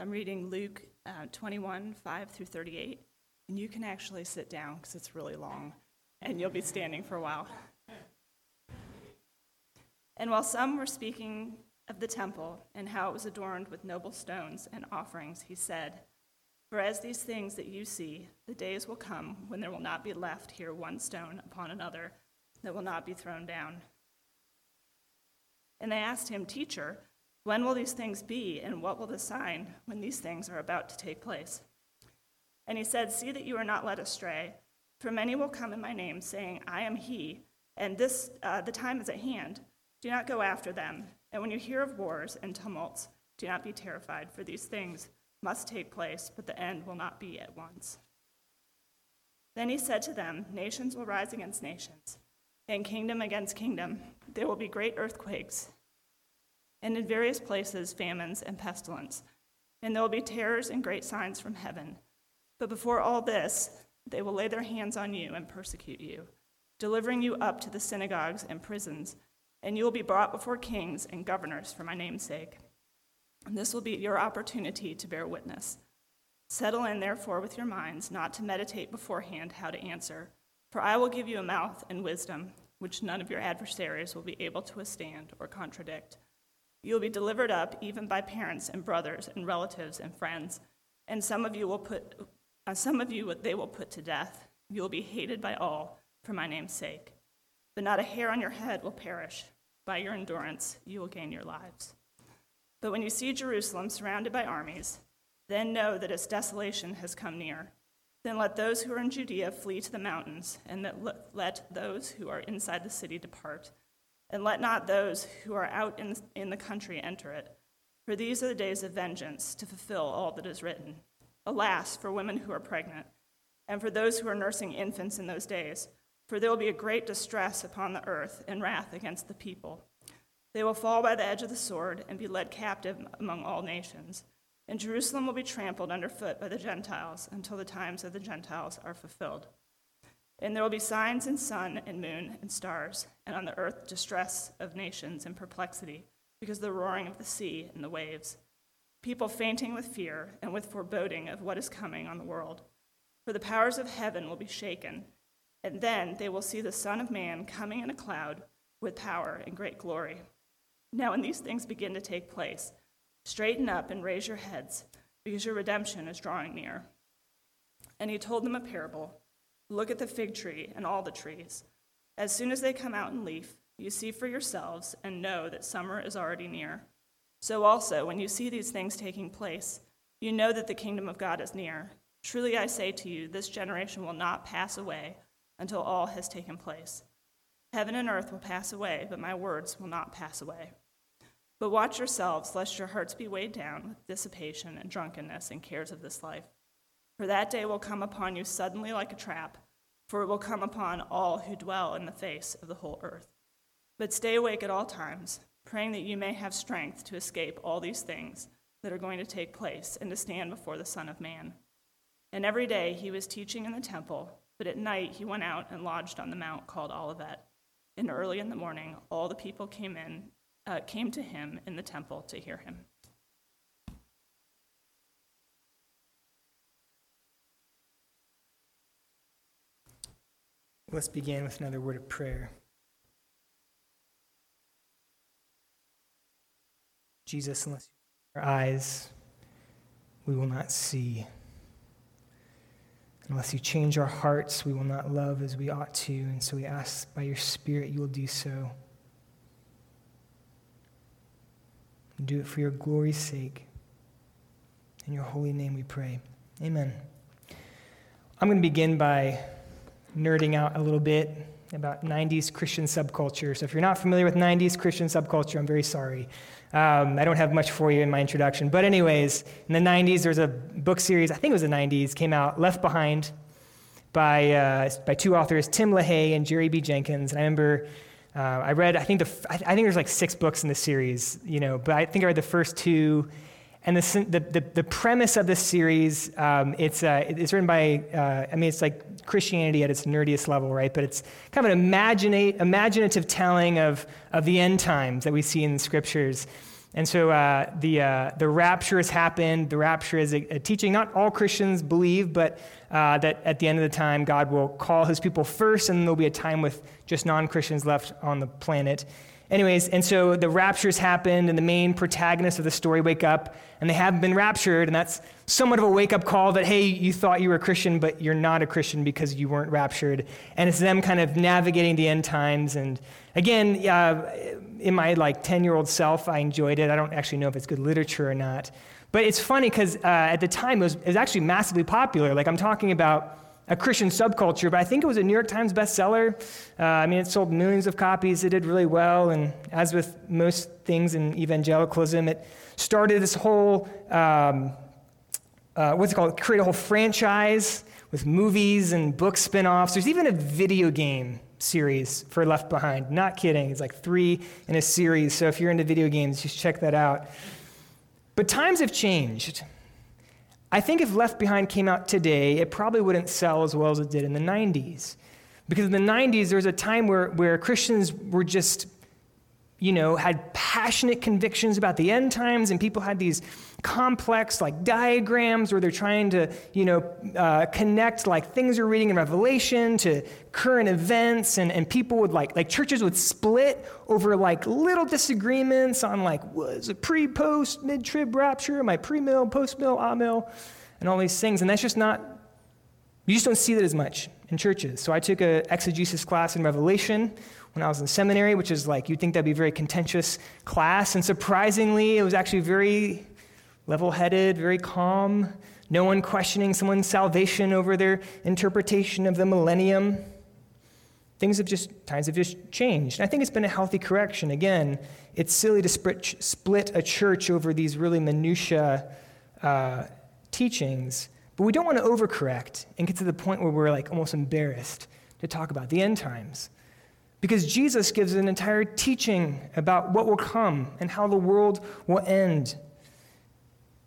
So I'm reading Luke uh, 21, 5 through 38. And you can actually sit down because it's really long, and you'll be standing for a while. And while some were speaking of the temple and how it was adorned with noble stones and offerings, he said, For as these things that you see, the days will come when there will not be left here one stone upon another that will not be thrown down. And they asked him, Teacher, when will these things be, and what will the sign when these things are about to take place? And he said, See that you are not led astray, for many will come in my name, saying, I am he, and this uh, the time is at hand. Do not go after them. And when you hear of wars and tumults, do not be terrified, for these things must take place, but the end will not be at once. Then he said to them, Nations will rise against nations, and kingdom against kingdom. There will be great earthquakes, and in various places famines and pestilence, and there will be terrors and great signs from heaven. But before all this, they will lay their hands on you and persecute you, delivering you up to the synagogues and prisons and you will be brought before kings and governors for my name's sake. And this will be your opportunity to bear witness. Settle in, therefore, with your minds, not to meditate beforehand how to answer, for I will give you a mouth and wisdom, which none of your adversaries will be able to withstand or contradict. You will be delivered up even by parents and brothers and relatives and friends, and some of you will put uh, some of you they will put to death. You will be hated by all for my name's sake but not a hair on your head will perish. By your endurance, you will gain your lives. But when you see Jerusalem surrounded by armies, then know that its desolation has come near. Then let those who are in Judea flee to the mountains, and let those who are inside the city depart. And let not those who are out in, in the country enter it. For these are the days of vengeance, to fulfill all that is written. Alas, for women who are pregnant, and for those who are nursing infants in those days for there will be a great distress upon the earth and wrath against the people. They will fall by the edge of the sword and be led captive among all nations. And Jerusalem will be trampled underfoot by the Gentiles until the times of the Gentiles are fulfilled. And there will be signs in sun and moon and stars, and on the earth distress of nations and perplexity, because of the roaring of the sea and the waves. People fainting with fear and with foreboding of what is coming on the world. For the powers of heaven will be shaken and then they will see the Son of Man coming in a cloud with power and great glory. Now, when these things begin to take place, straighten up and raise your heads, because your redemption is drawing near. And he told them a parable Look at the fig tree and all the trees. As soon as they come out in leaf, you see for yourselves and know that summer is already near. So also, when you see these things taking place, you know that the kingdom of God is near. Truly I say to you, this generation will not pass away until all has taken place. Heaven and earth will pass away, but my words will not pass away. But watch yourselves, lest your hearts be weighed down with dissipation and drunkenness and cares of this life. For that day will come upon you suddenly like a trap, for it will come upon all who dwell in the face of the whole earth. But stay awake at all times, praying that you may have strength to escape all these things that are going to take place and to stand before the Son of Man. And every day he was teaching in the temple but at night he went out and lodged on the mount called Olivet. And early in the morning, all the people came in, uh, came to him in the temple to hear him. Let's begin with another word of prayer. Jesus, unless you our eyes, we will not see. Unless you change our hearts, we will not love as we ought to. And so we ask by your Spirit you will do so. Do it for your glory's sake. In your holy name we pray. Amen. I'm going to begin by nerding out a little bit about 90s Christian subculture. So if you're not familiar with 90s Christian subculture, I'm very sorry. Um, I don't have much for you in my introduction. But, anyways, in the 90s, there was a book series, I think it was the 90s, came out, Left Behind, by, uh, by two authors, Tim LaHaye and Jerry B. Jenkins. And I remember uh, I read, I think, the, I think there's like six books in the series, you know, but I think I read the first two. And the, the, the, premise of this series, um, it's, uh, it's written by, uh, I mean, it's like Christianity at its nerdiest level, right? But it's kind of an imaginative telling of, of the end times that we see in the scriptures. And so uh, the, uh, the rapture has happened. The rapture is a, a teaching not all Christians believe, but uh, that at the end of the time, God will call his people first, and there'll be a time with just non Christians left on the planet. Anyways, and so the rapture's happened, and the main protagonists of the story wake up, and they haven't been raptured, and that's somewhat of a wake up call that, hey, you thought you were a Christian, but you're not a Christian because you weren't raptured. And it's them kind of navigating the end times. And again, uh, in my like 10 year old self, I enjoyed it. I don't actually know if it's good literature or not. But it's funny because uh, at the time it was, it was actually massively popular. Like I'm talking about a Christian subculture, but I think it was a New York Times bestseller. Uh, I mean, it sold millions of copies. It did really well. And as with most things in evangelicalism, it started this whole, um, uh, what's it called? Create a whole franchise with movies and book spin offs. There's even a video game series for Left Behind. Not kidding. It's like three in a series. So if you're into video games, just check that out. But times have changed. I think if Left Behind came out today, it probably wouldn't sell as well as it did in the 90s. Because in the 90s, there was a time where, where Christians were just you know, had passionate convictions about the end times, and people had these complex, like, diagrams where they're trying to, you know, uh, connect, like, things you're reading in Revelation to current events, and, and people would, like, like, churches would split over, like, little disagreements on, like, was it pre, post, mid trib rapture, am I pre mill, post mill, ah mill, and all these things. And that's just not, you just don't see that as much in churches. So I took an exegesis class in Revelation when I was in seminary, which is like, you'd think that'd be a very contentious class. And surprisingly, it was actually very level headed, very calm. No one questioning someone's salvation over their interpretation of the millennium. Things have just, times have just changed. And I think it's been a healthy correction. Again, it's silly to split a church over these really minutiae uh, teachings, but we don't want to overcorrect and get to the point where we're like almost embarrassed to talk about the end times. Because Jesus gives an entire teaching about what will come and how the world will end.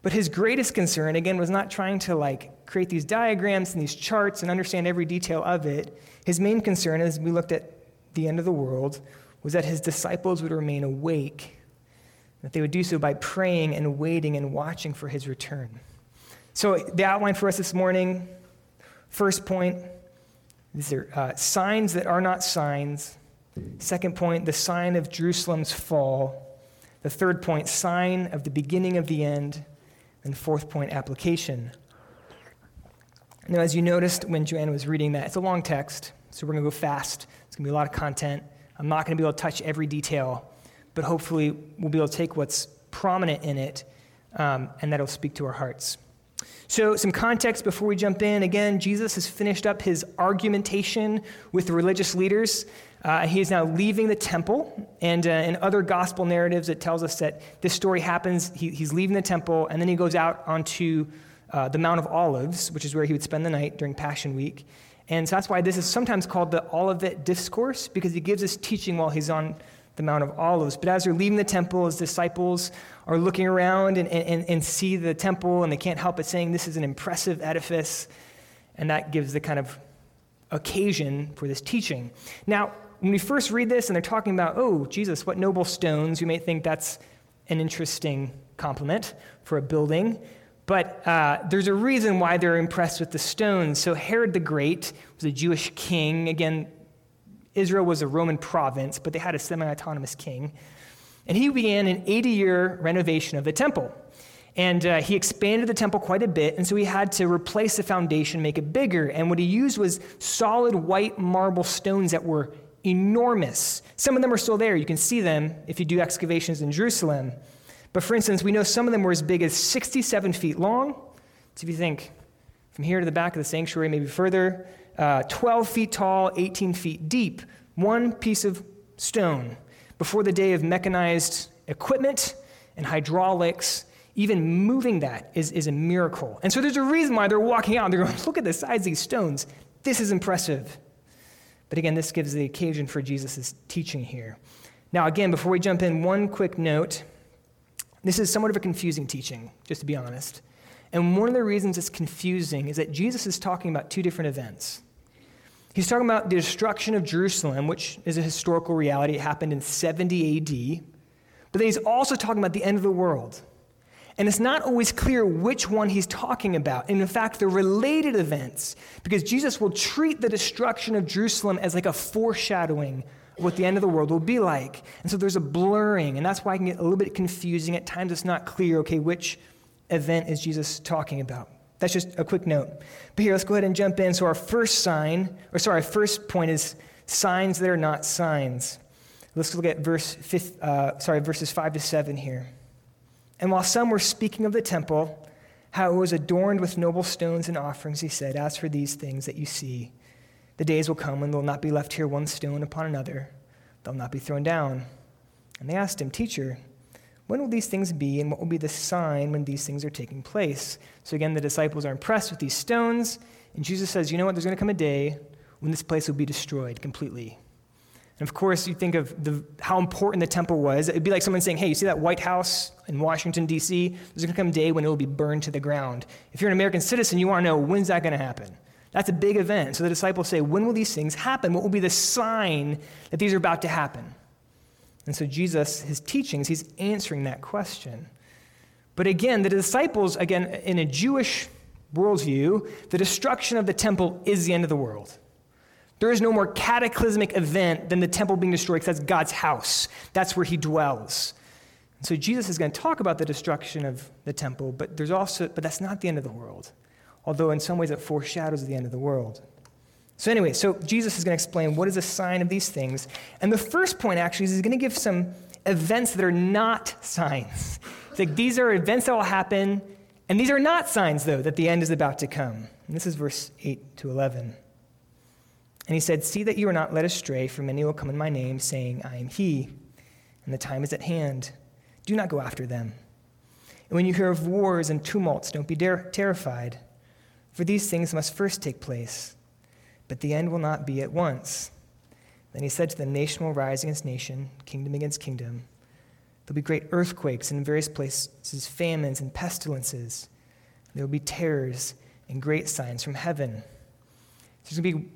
But his greatest concern, again, was not trying to like create these diagrams and these charts and understand every detail of it. His main concern, as we looked at the end of the world, was that his disciples would remain awake, that they would do so by praying and waiting and watching for his return. So, the outline for us this morning first point, these are uh, signs that are not signs. Second point, the sign of Jerusalem's fall. The third point, sign of the beginning of the end. And fourth point, application. Now, as you noticed when Joanna was reading that, it's a long text, so we're going to go fast. It's going to be a lot of content. I'm not going to be able to touch every detail, but hopefully we'll be able to take what's prominent in it, um, and that'll speak to our hearts. So, some context before we jump in. Again, Jesus has finished up his argumentation with the religious leaders. Uh, he is now leaving the temple, and uh, in other gospel narratives, it tells us that this story happens. He, he's leaving the temple, and then he goes out onto uh, the Mount of Olives, which is where he would spend the night during Passion Week. And so that's why this is sometimes called the Olivet Discourse, because he gives us teaching while he's on the Mount of Olives. But as they're leaving the temple, his disciples are looking around and, and, and see the temple, and they can't help but saying, This is an impressive edifice. And that gives the kind of occasion for this teaching. Now, when we first read this and they're talking about, oh, Jesus, what noble stones, you may think that's an interesting compliment for a building. But uh, there's a reason why they're impressed with the stones. So, Herod the Great was a Jewish king. Again, Israel was a Roman province, but they had a semi autonomous king. And he began an 80 year renovation of the temple. And uh, he expanded the temple quite a bit, and so he had to replace the foundation, make it bigger. And what he used was solid white marble stones that were enormous. Some of them are still there. You can see them if you do excavations in Jerusalem. But for instance, we know some of them were as big as 67 feet long. So if you think from here to the back of the sanctuary, maybe further, uh, 12 feet tall, 18 feet deep, one piece of stone. Before the day of mechanized equipment and hydraulics, even moving that is, is a miracle. And so there's a reason why they're walking out. They're going, look at the size of these stones. This is impressive. But again, this gives the occasion for Jesus' teaching here. Now, again, before we jump in, one quick note. This is somewhat of a confusing teaching, just to be honest. And one of the reasons it's confusing is that Jesus is talking about two different events. He's talking about the destruction of Jerusalem, which is a historical reality. It happened in 70 AD. but then he's also talking about the end of the world. And it's not always clear which one he's talking about. And in fact, they're related events because Jesus will treat the destruction of Jerusalem as like a foreshadowing of what the end of the world will be like. And so there's a blurring, and that's why it can get a little bit confusing. At times it's not clear, okay, which event is Jesus talking about? That's just a quick note. But here, let's go ahead and jump in. So our first sign, or sorry, our first point is signs that are not signs. Let's look at verse fifth, uh, sorry, verses five to seven here. And while some were speaking of the temple, how it was adorned with noble stones and offerings, he said, As for these things that you see, the days will come when there will not be left here one stone upon another, they'll not be thrown down. And they asked him, Teacher, when will these things be, and what will be the sign when these things are taking place? So again, the disciples are impressed with these stones, and Jesus says, You know what? There's going to come a day when this place will be destroyed completely. And of course, you think of the, how important the temple was. It'd be like someone saying, Hey, you see that White House in Washington, D.C.? There's going to come a day when it will be burned to the ground. If you're an American citizen, you want to know when's that going to happen? That's a big event. So the disciples say, When will these things happen? What will be the sign that these are about to happen? And so Jesus, his teachings, he's answering that question. But again, the disciples, again, in a Jewish worldview, the destruction of the temple is the end of the world. There is no more cataclysmic event than the temple being destroyed because that's God's house. That's where he dwells. And so Jesus is going to talk about the destruction of the temple, but there's also but that's not the end of the world. Although in some ways it foreshadows the end of the world. So anyway, so Jesus is going to explain what is a sign of these things. And the first point actually is he's going to give some events that are not signs. It's like these are events that will happen, and these are not signs, though, that the end is about to come. And this is verse 8 to 11. And he said, See that you are not led astray, for many will come in my name, saying, I am he, and the time is at hand. Do not go after them. And when you hear of wars and tumults, don't be der- terrified, for these things must first take place, but the end will not be at once. Then he said to them, Nation will rise against nation, kingdom against kingdom. There'll be great earthquakes in various places, famines and pestilences. There will be terrors and great signs from heaven. There's going to be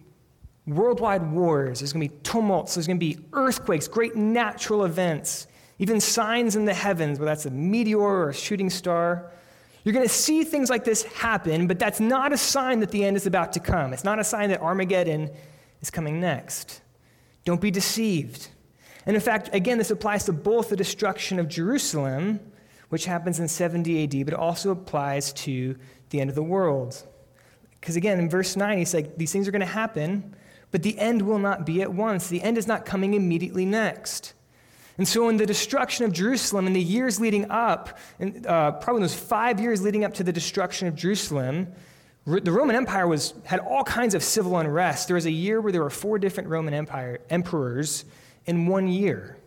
worldwide wars, there's going to be tumults, there's going to be earthquakes, great natural events, even signs in the heavens, whether that's a meteor or a shooting star. You're going to see things like this happen, but that's not a sign that the end is about to come. It's not a sign that Armageddon is coming next. Don't be deceived. And in fact, again, this applies to both the destruction of Jerusalem, which happens in 70 AD, but it also applies to the end of the world. Because again, in verse 9, he's like, these things are going to happen, but the end will not be at once. The end is not coming immediately next. And so, in the destruction of Jerusalem, in the years leading up, and, uh, probably those five years leading up to the destruction of Jerusalem, the Roman Empire was, had all kinds of civil unrest. There was a year where there were four different Roman Empire emperors in one year.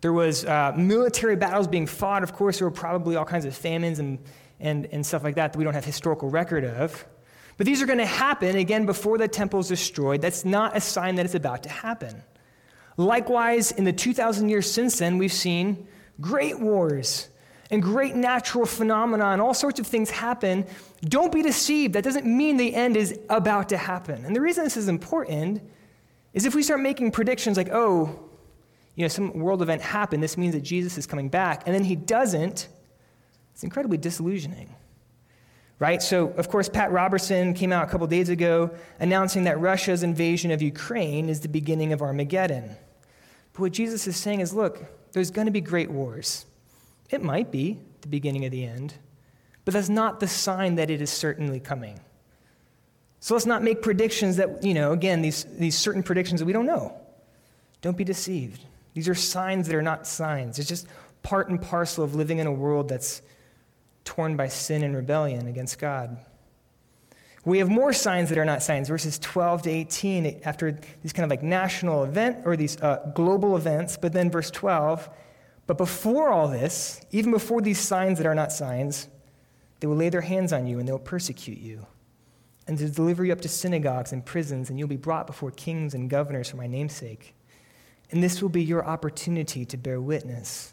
There was uh, military battles being fought. Of course, there were probably all kinds of famines and, and, and stuff like that that we don't have historical record of. But these are going to happen again before the temple is destroyed. That's not a sign that it's about to happen. Likewise, in the 2,000 years since then, we've seen great wars and great natural phenomena and all sorts of things happen. Don't be deceived. That doesn't mean the end is about to happen. And the reason this is important is if we start making predictions like, oh, you know, some world event happened, this means that Jesus is coming back, and then he doesn't, it's incredibly disillusioning right? So, of course, Pat Robertson came out a couple days ago announcing that Russia's invasion of Ukraine is the beginning of Armageddon. But what Jesus is saying is look, there's going to be great wars. It might be the beginning of the end, but that's not the sign that it is certainly coming. So let's not make predictions that, you know, again, these, these certain predictions that we don't know. Don't be deceived. These are signs that are not signs. It's just part and parcel of living in a world that's torn by sin and rebellion against God. We have more signs that are not signs, verses 12 to 18, after these kind of like national event or these uh, global events. But then verse 12, but before all this, even before these signs that are not signs, they will lay their hands on you and they'll persecute you, and to deliver you up to synagogues and prisons, and you'll be brought before kings and governors for my namesake. And this will be your opportunity to bear witness.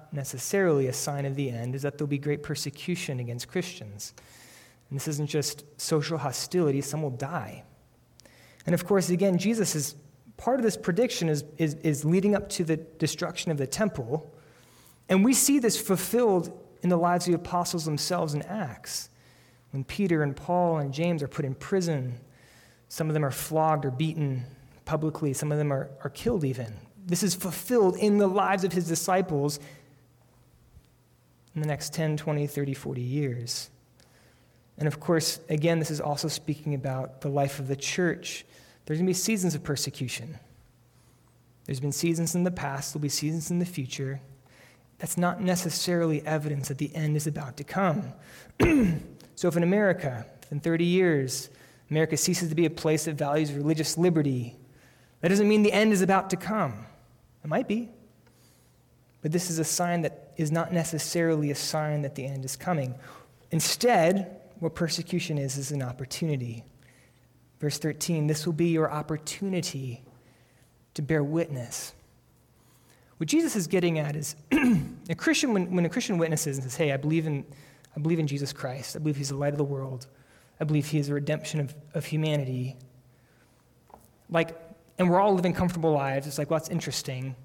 necessarily a sign of the end is that there'll be great persecution against Christians. And this isn't just social hostility, some will die. And of course, again, Jesus is part of this prediction is, is, is leading up to the destruction of the temple. And we see this fulfilled in the lives of the apostles themselves in Acts. When Peter and Paul and James are put in prison, some of them are flogged or beaten publicly, some of them are, are killed even. This is fulfilled in the lives of his disciples in the next 10, 20, 30, 40 years. And of course, again, this is also speaking about the life of the church. There's going to be seasons of persecution. There's been seasons in the past, there'll be seasons in the future. That's not necessarily evidence that the end is about to come. so, if in America, in 30 years, America ceases to be a place that values religious liberty, that doesn't mean the end is about to come. It might be. But this is a sign that is not necessarily a sign that the end is coming. Instead, what persecution is, is an opportunity. Verse 13 this will be your opportunity to bear witness. What Jesus is getting at is a Christian, when, when a Christian witnesses and says, Hey, I believe, in, I believe in Jesus Christ, I believe he's the light of the world, I believe he is the redemption of, of humanity. Like, and we're all living comfortable lives. It's like, well, that's interesting,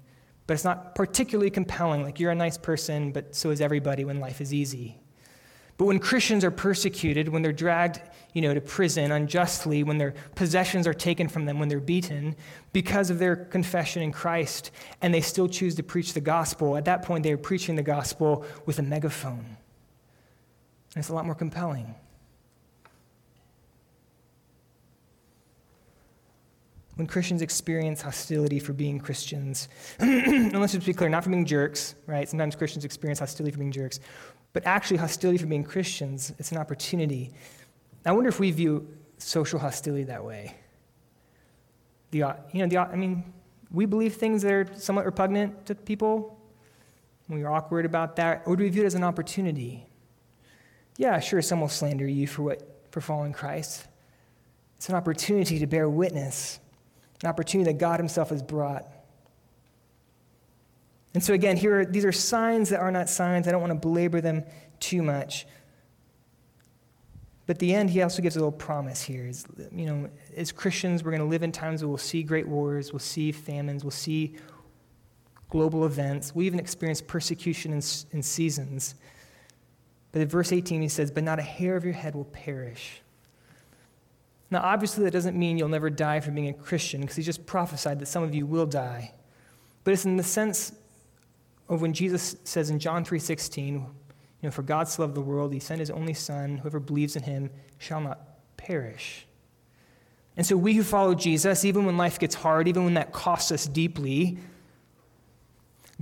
but it's not particularly compelling. Like, you're a nice person, but so is everybody when life is easy. But when Christians are persecuted, when they're dragged you know, to prison unjustly, when their possessions are taken from them, when they're beaten because of their confession in Christ, and they still choose to preach the gospel, at that point they are preaching the gospel with a megaphone. And it's a lot more compelling. When Christians experience hostility for being Christians, and let's just be clear, not for being jerks, right? Sometimes Christians experience hostility for being jerks, but actually hostility for being Christians, it's an opportunity. I wonder if we view social hostility that way. The, uh, you know, the, uh, I mean, we believe things that are somewhat repugnant to people. We are awkward about that. Or do we view it as an opportunity? Yeah, sure, some will slander you for, what, for following Christ. It's an opportunity to bear witness, an opportunity that God Himself has brought. And so, again, here are, these are signs that are not signs. I don't want to belabor them too much. But the end, he also gives a little promise here. Is, you know, as Christians, we're going to live in times where we'll see great wars, we'll see famines, we'll see global events. We even experience persecution in, in seasons. But in verse 18, he says, But not a hair of your head will perish. Now, obviously, that doesn't mean you'll never die for being a Christian, because he just prophesied that some of you will die. But it's in the sense of when Jesus says in John 3:16, you know, for God so loved the world, he sent his only son, whoever believes in him shall not perish. And so we who follow Jesus, even when life gets hard, even when that costs us deeply,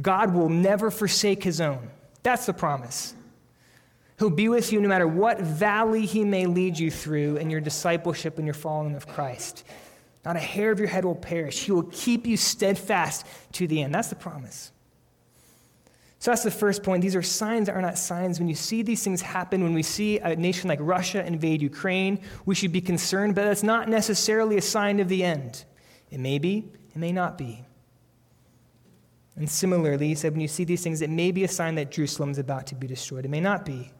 God will never forsake his own. That's the promise. He'll be with you no matter what valley he may lead you through in your discipleship and your following of Christ. Not a hair of your head will perish. He will keep you steadfast to the end. That's the promise. So that's the first point. These are signs that are not signs. When you see these things happen, when we see a nation like Russia invade Ukraine, we should be concerned, but that's not necessarily a sign of the end. It may be, it may not be. And similarly, he said, when you see these things, it may be a sign that Jerusalem is about to be destroyed. It may not be.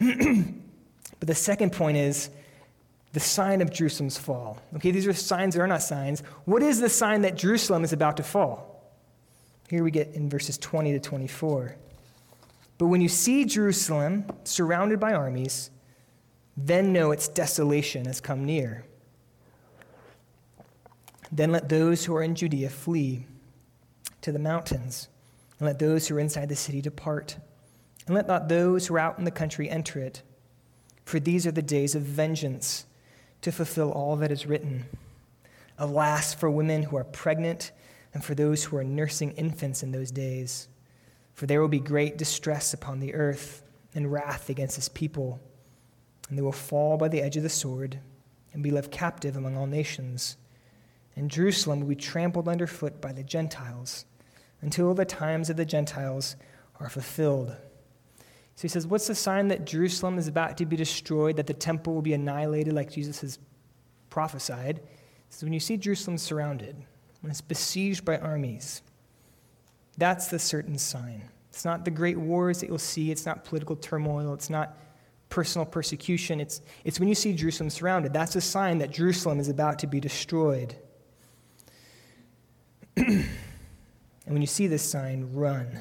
but the second point is the sign of Jerusalem's fall. Okay, these are signs that are not signs. What is the sign that Jerusalem is about to fall? Here we get in verses 20 to 24. But when you see Jerusalem surrounded by armies, then know its desolation has come near. Then let those who are in Judea flee to the mountains, and let those who are inside the city depart. And let not those who are out in the country enter it, for these are the days of vengeance to fulfill all that is written. Alas for women who are pregnant and for those who are nursing infants in those days. For there will be great distress upon the earth and wrath against his people, and they will fall by the edge of the sword and be left captive among all nations. And Jerusalem will be trampled underfoot by the Gentiles until the times of the Gentiles are fulfilled. So he says, What's the sign that Jerusalem is about to be destroyed, that the temple will be annihilated like Jesus has prophesied? He says, When you see Jerusalem surrounded, when it's besieged by armies, that's the certain sign. It's not the great wars that you'll see, it's not political turmoil, it's not personal persecution. It's, it's when you see Jerusalem surrounded. That's a sign that Jerusalem is about to be destroyed. and when you see this sign, run,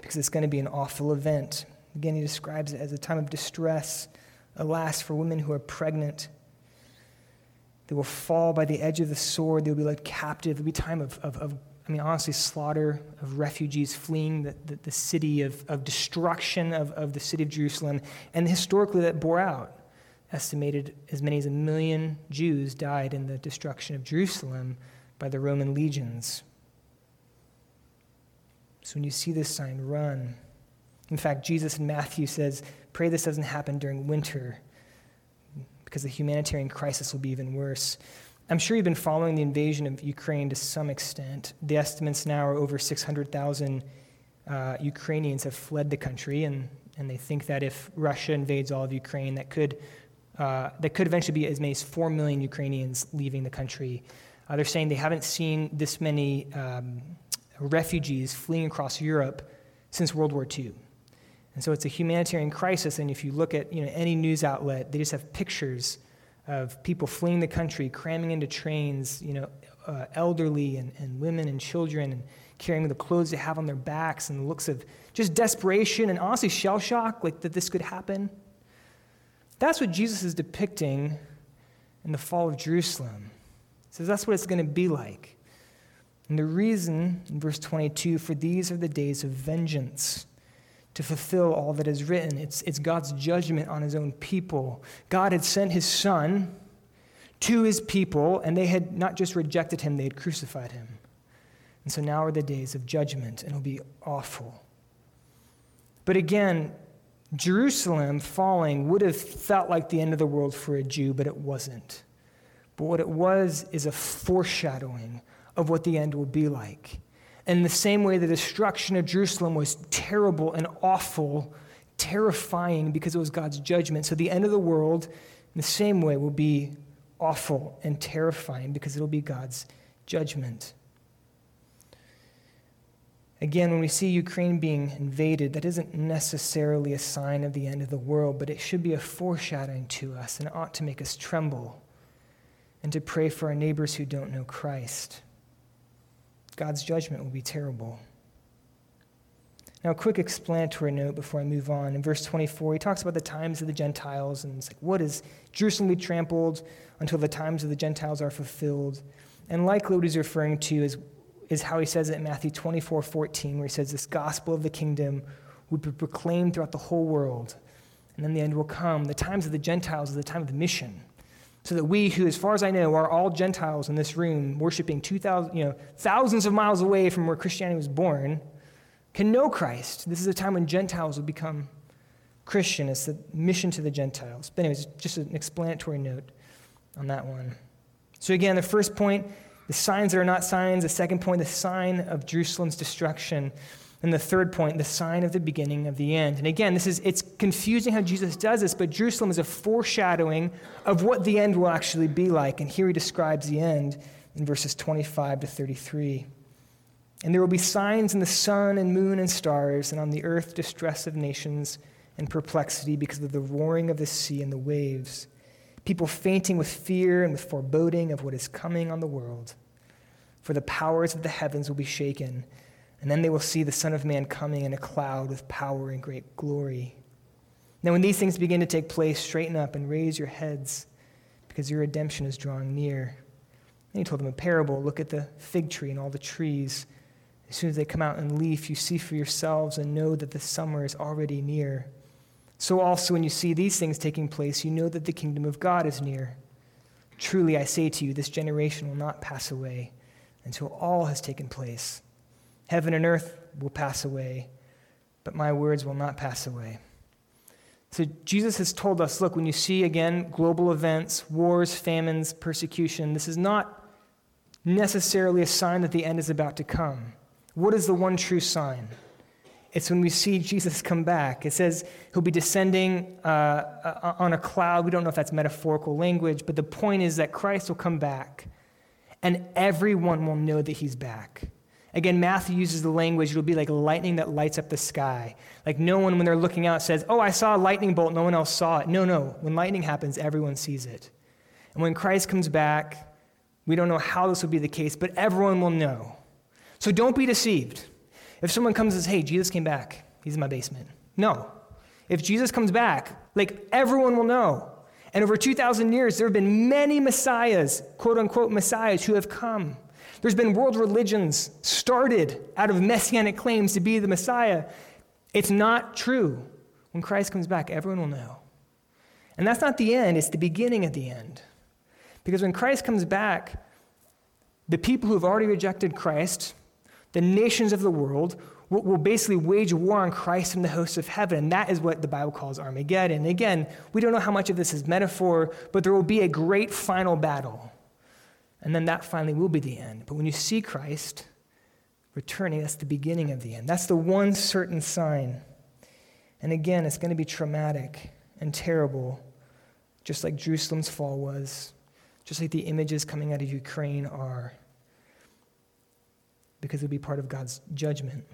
because it's going to be an awful event. Again, he describes it as a time of distress, alas, for women who are pregnant. They will fall by the edge of the sword. They will be led captive. It will be time of, of, of I mean, honestly, slaughter of refugees fleeing the, the, the city of, of destruction of, of the city of Jerusalem. And historically, that bore out. Estimated as many as a million Jews died in the destruction of Jerusalem by the Roman legions. So when you see this sign, run. In fact, Jesus in Matthew says, Pray this doesn't happen during winter because the humanitarian crisis will be even worse. I'm sure you've been following the invasion of Ukraine to some extent. The estimates now are over 600,000 uh, Ukrainians have fled the country, and, and they think that if Russia invades all of Ukraine, that could, uh, that could eventually be as many as 4 million Ukrainians leaving the country. Uh, they're saying they haven't seen this many um, refugees fleeing across Europe since World War II. And so it's a humanitarian crisis, and if you look at you know, any news outlet, they just have pictures of people fleeing the country, cramming into trains, you know, uh, elderly and, and women and children, and carrying the clothes they have on their backs, and looks of just desperation and honestly shell shock, like that this could happen. That's what Jesus is depicting in the fall of Jerusalem. He says that's what it's going to be like. And the reason, in verse 22, for these are the days of vengeance to fulfill all that is written. It's, it's God's judgment on his own people. God had sent his son to his people, and they had not just rejected him, they had crucified him. And so now are the days of judgment, and it'll be awful. But again, Jerusalem falling would have felt like the end of the world for a Jew, but it wasn't. But what it was is a foreshadowing of what the end will be like. In the same way, the destruction of Jerusalem was terrible and awful, terrifying because it was God's judgment. So the end of the world, in the same way, will be awful and terrifying because it'll be God's judgment. Again, when we see Ukraine being invaded, that isn't necessarily a sign of the end of the world, but it should be a foreshadowing to us and ought to make us tremble and to pray for our neighbors who don't know Christ. God's judgment will be terrible. Now, a quick explanatory note before I move on. In verse 24, he talks about the times of the Gentiles, and it's like, what is Jerusalem be trampled until the times of the Gentiles are fulfilled? And likely what he's referring to is, is how he says it in Matthew 24, 14, where he says, This gospel of the kingdom would be proclaimed throughout the whole world, and then the end will come. The times of the Gentiles is the time of the mission so that we, who, as far as I know, are all Gentiles in this room, worshiping 2,000, you know, thousands of miles away from where Christianity was born, can know Christ. This is a time when Gentiles will become Christian. It's the mission to the Gentiles. But, anyways, just an explanatory note on that one. So, again, the first point, the signs that are not signs. The second point, the sign of Jerusalem's destruction. And the third point, the sign of the beginning of the end. And again, this is it's confusing how Jesus does this, but Jerusalem is a foreshadowing of what the end will actually be like. And here he describes the end in verses 25 to 33. And there will be signs in the sun and moon and stars, and on the earth distress of nations and perplexity because of the roaring of the sea and the waves, people fainting with fear and with foreboding of what is coming on the world. For the powers of the heavens will be shaken. And then they will see the Son of Man coming in a cloud with power and great glory. Now, when these things begin to take place, straighten up and raise your heads, because your redemption is drawing near. And he told them a parable look at the fig tree and all the trees. As soon as they come out in leaf, you see for yourselves and know that the summer is already near. So, also, when you see these things taking place, you know that the kingdom of God is near. Truly, I say to you, this generation will not pass away until all has taken place. Heaven and earth will pass away, but my words will not pass away. So Jesus has told us look, when you see again global events, wars, famines, persecution, this is not necessarily a sign that the end is about to come. What is the one true sign? It's when we see Jesus come back. It says he'll be descending uh, uh, on a cloud. We don't know if that's metaphorical language, but the point is that Christ will come back and everyone will know that he's back. Again, Matthew uses the language, it'll be like lightning that lights up the sky. Like no one, when they're looking out, says, Oh, I saw a lightning bolt, no one else saw it. No, no. When lightning happens, everyone sees it. And when Christ comes back, we don't know how this will be the case, but everyone will know. So don't be deceived. If someone comes and says, Hey, Jesus came back, he's in my basement. No. If Jesus comes back, like everyone will know. And over 2,000 years, there have been many messiahs, quote unquote messiahs, who have come. There's been world religions started out of messianic claims to be the Messiah. It's not true. When Christ comes back, everyone will know. And that's not the end, it's the beginning of the end. Because when Christ comes back, the people who have already rejected Christ, the nations of the world, will, basically wage war on Christ and the hosts of heaven. And that is what the Bible calls Armageddon. Again, we don't know how much of this is metaphor, but there will be a great final battle. And then that finally will be the end. But when you see Christ returning, that's the beginning of the end. That's the one certain sign. And again, it's going to be traumatic and terrible, just like Jerusalem's fall was, just like the images coming out of Ukraine are, because it'll be part of God's judgment.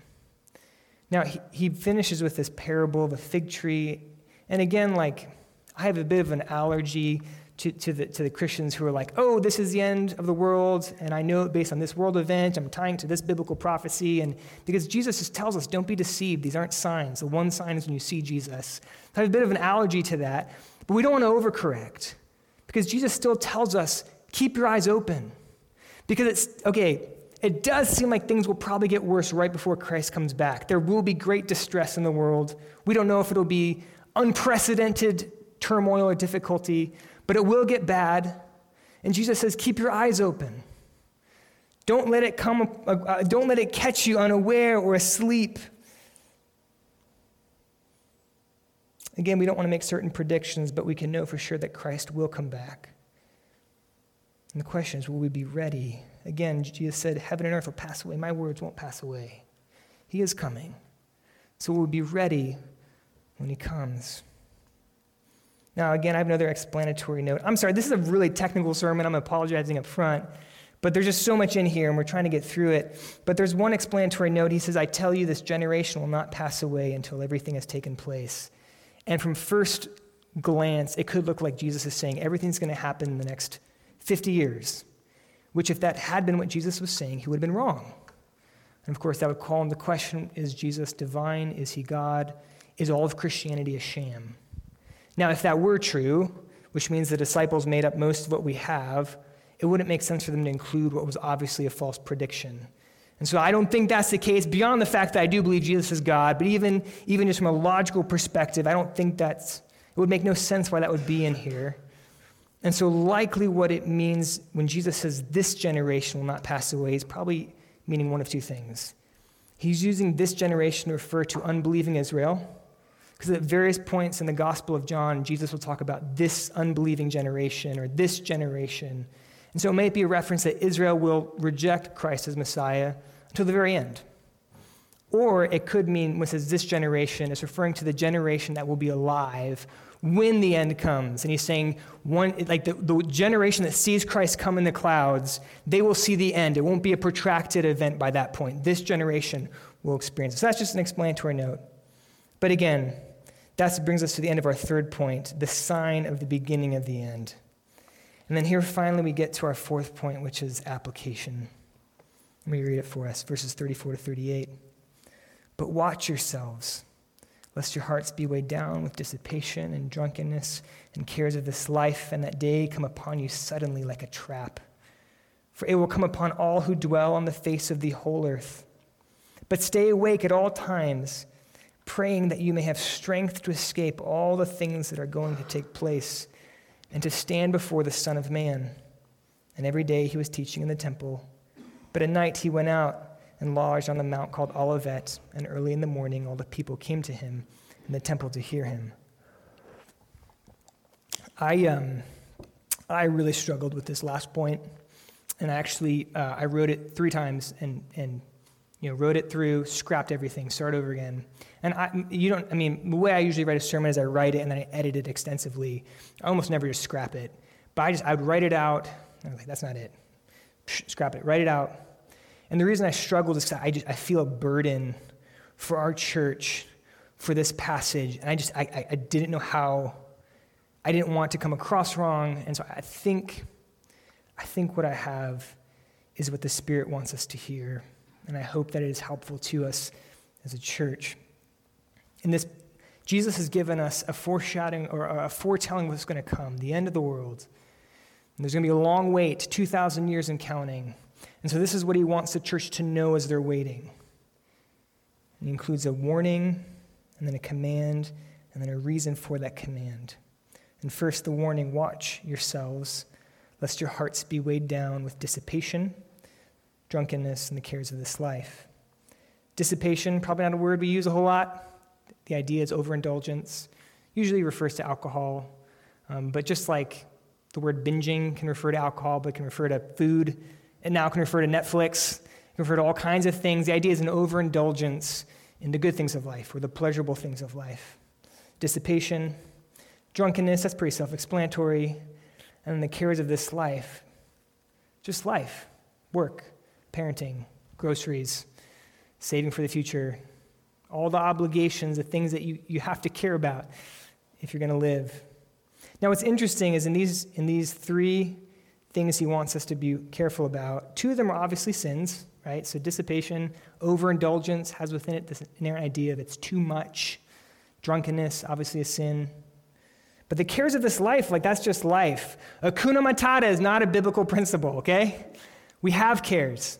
Now, he, he finishes with this parable of a fig tree. And again, like, I have a bit of an allergy to, to, the, to the Christians who are like, oh, this is the end of the world, and I know it based on this world event, I'm tying to this biblical prophecy, and because Jesus just tells us, don't be deceived, these aren't signs. The one sign is when you see Jesus. I have a bit of an allergy to that, but we don't want to overcorrect, because Jesus still tells us, keep your eyes open. Because it's, okay, it does seem like things will probably get worse right before Christ comes back. There will be great distress in the world. We don't know if it'll be unprecedented turmoil or difficulty, but it will get bad. And Jesus says, keep your eyes open. Don't let it come, uh, uh, don't let it catch you unaware or asleep. Again, we don't want to make certain predictions, but we can know for sure that Christ will come back. And the question is, will we be ready? Again, Jesus said, Heaven and earth will pass away. My words won't pass away. He is coming. So we'll be ready when he comes. Now, again, I have another explanatory note. I'm sorry, this is a really technical sermon. I'm apologizing up front. But there's just so much in here, and we're trying to get through it. But there's one explanatory note. He says, I tell you, this generation will not pass away until everything has taken place. And from first glance, it could look like Jesus is saying everything's going to happen in the next 50 years, which, if that had been what Jesus was saying, he would have been wrong. And of course, that would call into question is Jesus divine? Is he God? Is all of Christianity a sham? Now, if that were true, which means the disciples made up most of what we have, it wouldn't make sense for them to include what was obviously a false prediction. And so I don't think that's the case, beyond the fact that I do believe Jesus is God, but even, even just from a logical perspective, I don't think that's, it would make no sense why that would be in here. And so, likely, what it means when Jesus says this generation will not pass away is probably meaning one of two things. He's using this generation to refer to unbelieving Israel, because at various points in the Gospel of John, Jesus will talk about this unbelieving generation or this generation. And so it may be a reference that Israel will reject Christ as Messiah until the very end. Or it could mean, when it says this generation, it's referring to the generation that will be alive when the end comes. And he's saying, one, like the, the generation that sees Christ come in the clouds, they will see the end. It won't be a protracted event by that point. This generation will experience it. So that's just an explanatory note. But again, that brings us to the end of our third point the sign of the beginning of the end. And then here finally we get to our fourth point, which is application. Let me read it for us verses 34 to 38. But watch yourselves, lest your hearts be weighed down with dissipation and drunkenness and cares of this life, and that day come upon you suddenly like a trap. For it will come upon all who dwell on the face of the whole earth. But stay awake at all times praying that you may have strength to escape all the things that are going to take place and to stand before the Son of Man. And every day he was teaching in the temple. But at night he went out and lodged on the mount called Olivet, and early in the morning all the people came to him in the temple to hear him. I, um, I really struggled with this last point, and I actually uh, I wrote it three times and, and you know, wrote it through, scrapped everything, start over again. And I, you don't, I mean, the way I usually write a sermon is I write it and then I edit it extensively. I almost never just scrap it. But I just, I would write it out. I was like, that's not it. Psh, scrap it, write it out. And the reason I struggled is I just, I feel a burden for our church for this passage. And I just, I, I didn't know how, I didn't want to come across wrong. And so I think, I think what I have is what the Spirit wants us to hear. And I hope that it is helpful to us as a church. In this, Jesus has given us a foreshadowing or a foretelling of what's going to come, the end of the world. And there's going to be a long wait, 2,000 years and counting. And so this is what he wants the church to know as they're waiting. It includes a warning, and then a command, and then a reason for that command. And first, the warning watch yourselves, lest your hearts be weighed down with dissipation, drunkenness, and the cares of this life. Dissipation, probably not a word we use a whole lot. The idea is overindulgence, usually refers to alcohol, um, but just like the word binging can refer to alcohol, but can refer to food, and now can refer to Netflix, can refer to all kinds of things. The idea is an overindulgence in the good things of life or the pleasurable things of life. Dissipation, drunkenness, that's pretty self explanatory. And the cares of this life, just life, work, parenting, groceries, saving for the future, all the obligations, the things that you, you have to care about if you're going to live. Now, what's interesting is in these, in these three things he wants us to be careful about, two of them are obviously sins, right? So dissipation, overindulgence has within it this inherent idea of it's too much. Drunkenness, obviously a sin. But the cares of this life, like that's just life. Hakuna matata is not a biblical principle, okay? We have cares.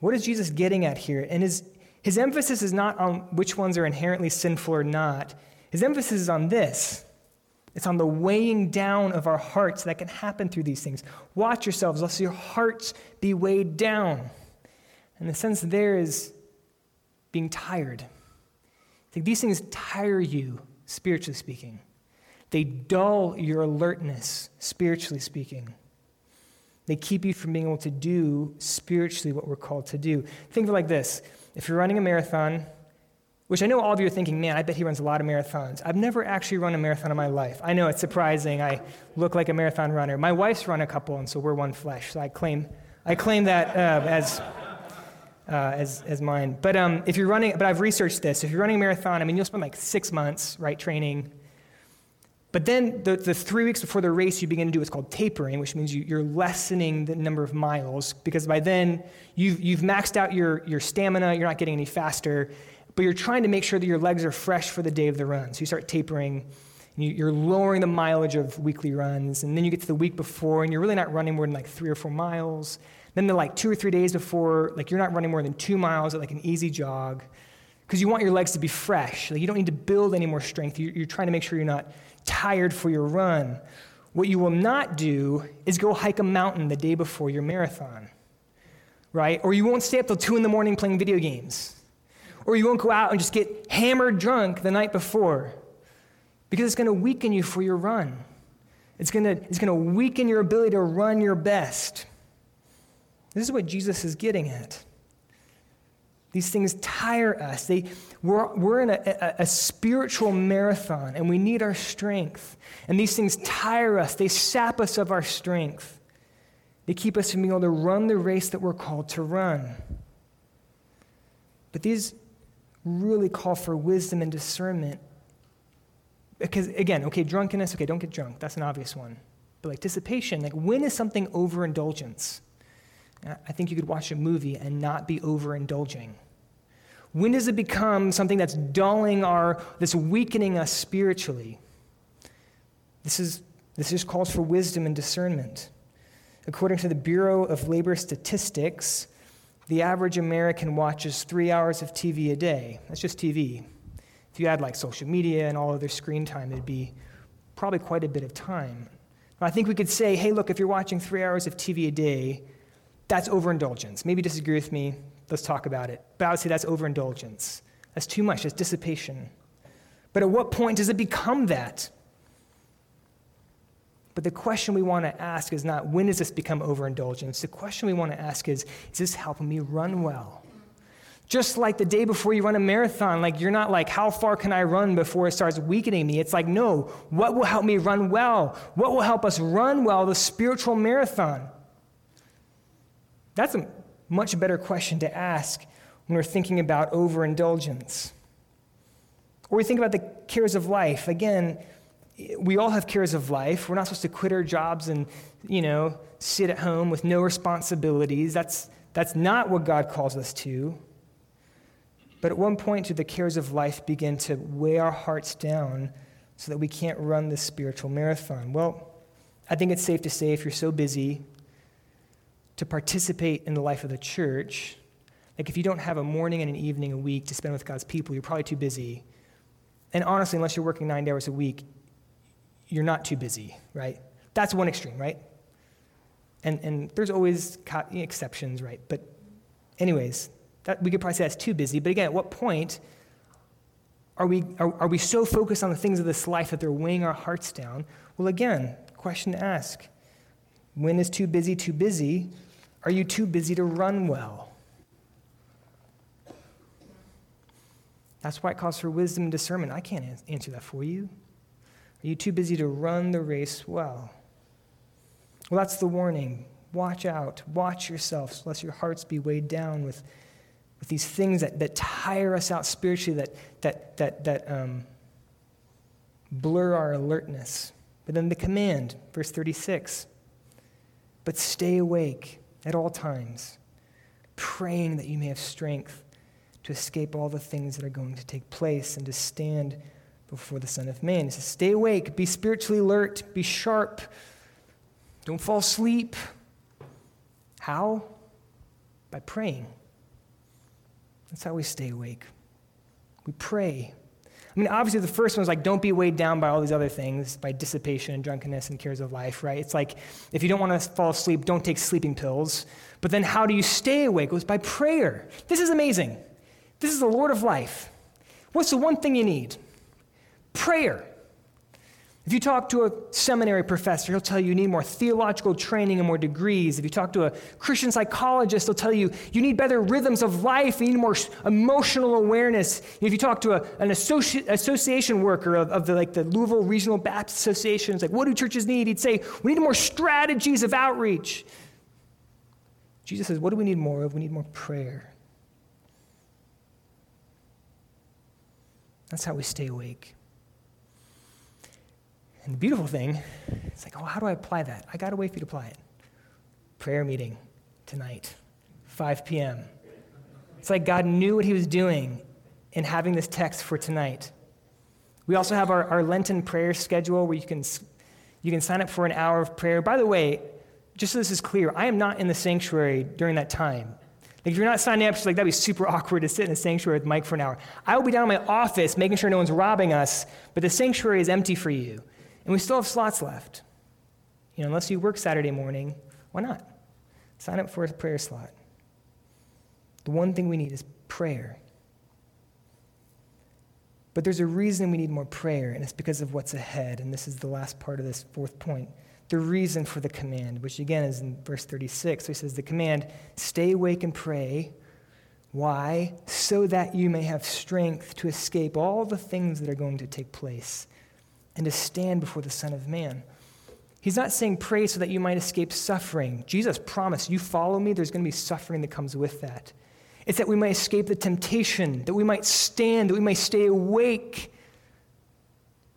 What is Jesus getting at here? And his, his emphasis is not on which ones are inherently sinful or not. His emphasis is on this. It's on the weighing down of our hearts that can happen through these things. Watch yourselves, lest your hearts be weighed down. And the sense there is being tired. Like these things tire you, spiritually speaking. They dull your alertness, spiritually speaking. They keep you from being able to do spiritually what we're called to do. Think of it like this if you're running a marathon, which I know all of you are thinking, man, I bet he runs a lot of marathons. I've never actually run a marathon in my life. I know it's surprising. I look like a marathon runner. My wife's run a couple, and so we're one flesh. So I claim, I claim that uh, as uh, as, as mine. But um, if you're running, but I've researched this. If you're running a marathon, I mean, you'll spend like six months, right, training. But then the, the three weeks before the race, you begin to do what's called tapering, which means you, you're lessening the number of miles because by then you've, you've maxed out your, your stamina, you're not getting any faster, but you're trying to make sure that your legs are fresh for the day of the run. So you start tapering. You're lowering the mileage of weekly runs, and then you get to the week before, and you're really not running more than like three or four miles. Then the like two or three days before, like you're not running more than two miles at like an easy jog because you want your legs to be fresh. Like you don't need to build any more strength. You're, you're trying to make sure you're not tired for your run. What you will not do is go hike a mountain the day before your marathon, right? Or you won't stay up till two in the morning playing video games. Or you won't go out and just get hammered drunk the night before because it's going to weaken you for your run. It's going to, it's going to weaken your ability to run your best. This is what Jesus is getting at. These things tire us. They, we're, we're in a, a, a, spiritual marathon and we need our strength. And these things tire us, they sap us of our strength. They keep us from being able to run the race that we're called to run. But these really call for wisdom and discernment. Because, again, okay, drunkenness, okay, don't get drunk. That's an obvious one. But like dissipation, like when is something overindulgence? I think you could watch a movie and not be overindulging. When does it become something that's dulling our, that's weakening us spiritually? This is this just calls for wisdom and discernment. According to the Bureau of Labor Statistics, the average American watches three hours of TV a day. That's just TV. If you add like social media and all other screen time, it'd be probably quite a bit of time. I think we could say, hey, look, if you're watching three hours of TV a day, that's overindulgence. Maybe disagree with me. Let's talk about it. But I would say that's overindulgence. That's too much. That's dissipation. But at what point does it become that? But the question we want to ask is not when does this become overindulgence? The question we want to ask is is this helping me run well? Just like the day before you run a marathon, like you're not like, how far can I run before it starts weakening me? It's like, no, what will help me run well? What will help us run well the spiritual marathon? That's a much better question to ask when we're thinking about overindulgence. Or we think about the cares of life. Again, we all have cares of life. We're not supposed to quit our jobs and, you know, sit at home with no responsibilities. That's, that's not what God calls us to. But at one point, do the cares of life begin to weigh our hearts down so that we can't run this spiritual marathon? Well, I think it's safe to say if you're so busy to participate in the life of the church, like if you don't have a morning and an evening a week to spend with God's people, you're probably too busy. And honestly, unless you're working nine hours a week, you're not too busy, right? That's one extreme, right? And, and there's always exceptions, right? But, anyways, that, we could probably say that's too busy. But again, at what point are we, are, are we so focused on the things of this life that they're weighing our hearts down? Well, again, question to ask when is too busy too busy? Are you too busy to run well? That's why it calls for wisdom and discernment. I can't answer that for you. Are you too busy to run the race well? Well, that's the warning. Watch out. Watch yourselves, lest your hearts be weighed down with, with these things that, that tire us out spiritually, that, that, that, that um, blur our alertness. But then the command, verse 36 But stay awake at all times, praying that you may have strength to escape all the things that are going to take place and to stand before the Son of Man. He says, Stay awake, be spiritually alert, be sharp, don't fall asleep. How? By praying. That's how we stay awake. We pray. I mean, obviously, the first one is like, don't be weighed down by all these other things, by dissipation and drunkenness and cares of life, right? It's like, if you don't want to fall asleep, don't take sleeping pills. But then, how do you stay awake? It was by prayer. This is amazing. This is the Lord of life. What's the one thing you need? Prayer. If you talk to a seminary professor, he'll tell you you need more theological training and more degrees. If you talk to a Christian psychologist, they'll tell you you need better rhythms of life, you need more emotional awareness. If you talk to a, an associ- association worker of, of the, like the Louisville Regional Baptist Association, it's like, what do churches need? He'd say, we need more strategies of outreach. Jesus says, what do we need more of? We need more prayer. That's how we stay awake. And the beautiful thing, it's like, oh, how do I apply that? I got a way for you to apply it. Prayer meeting tonight, 5 p.m. It's like God knew what he was doing in having this text for tonight. We also have our, our Lenten prayer schedule where you can, you can sign up for an hour of prayer. By the way, just so this is clear, I am not in the sanctuary during that time. Like if you're not signing up, it's like that'd be super awkward to sit in a sanctuary with Mike for an hour. I will be down in my office making sure no one's robbing us, but the sanctuary is empty for you. And we still have slots left. You know, unless you work Saturday morning, why not? Sign up for a prayer slot. The one thing we need is prayer. But there's a reason we need more prayer, and it's because of what's ahead. And this is the last part of this fourth point. The reason for the command, which again is in verse 36. So he says, The command, stay awake and pray. Why? So that you may have strength to escape all the things that are going to take place and to stand before the Son of Man. He's not saying pray so that you might escape suffering. Jesus promised, you follow me, there's going to be suffering that comes with that. It's that we might escape the temptation, that we might stand, that we might stay awake.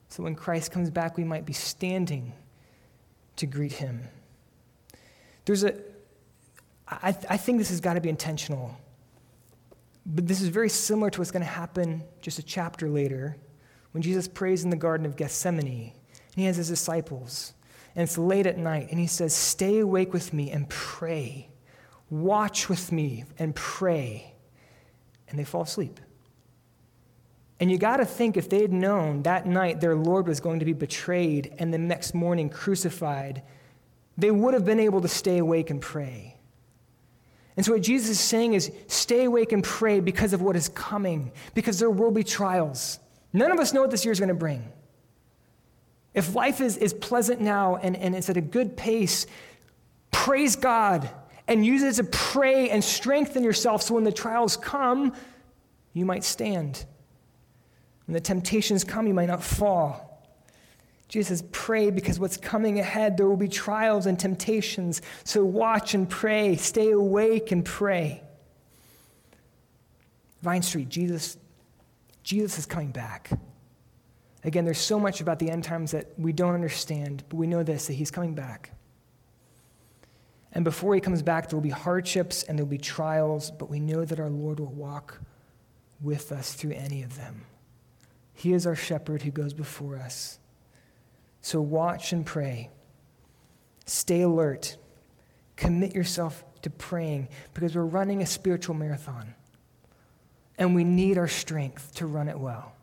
So when Christ comes back, we might be standing to greet him. There's a, I, I think this has got to be intentional. But this is very similar to what's going to happen just a chapter later when Jesus prays in the Garden of Gethsemane, and he has his disciples, and it's late at night, and he says, Stay awake with me and pray. Watch with me and pray. And they fall asleep. And you got to think if they had known that night their Lord was going to be betrayed and the next morning crucified, they would have been able to stay awake and pray. And so, what Jesus is saying is stay awake and pray because of what is coming, because there will be trials. None of us know what this year is going to bring. If life is, is pleasant now and, and it's at a good pace, praise God and use it to pray and strengthen yourself so when the trials come, you might stand. When the temptations come, you might not fall. Jesus says, pray because what's coming ahead, there will be trials and temptations. So watch and pray. Stay awake and pray. Vine Street, Jesus, Jesus is coming back. Again, there's so much about the end times that we don't understand, but we know this that he's coming back. And before he comes back, there will be hardships and there will be trials, but we know that our Lord will walk with us through any of them. He is our shepherd who goes before us. So watch and pray. Stay alert. Commit yourself to praying because we're running a spiritual marathon. And we need our strength to run it well.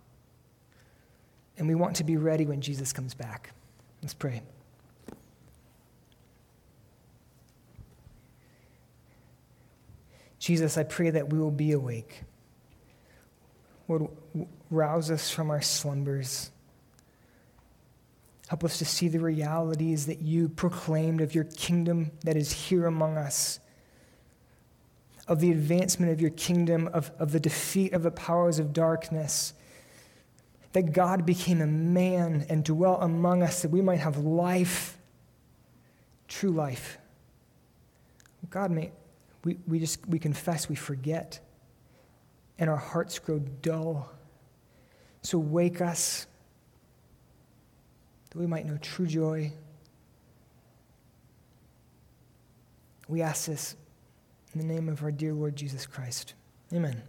And we want to be ready when Jesus comes back. Let's pray. Jesus, I pray that we will be awake. Lord, rouse us from our slumbers. Help us to see the realities that you proclaimed of your kingdom that is here among us, of the advancement of your kingdom, of, of the defeat of the powers of darkness. That God became a man and dwelt among us that we might have life, true life. God, may, we, we just we confess we forget and our hearts grow dull. So wake us that we might know true joy. We ask this in the name of our dear Lord Jesus Christ. Amen.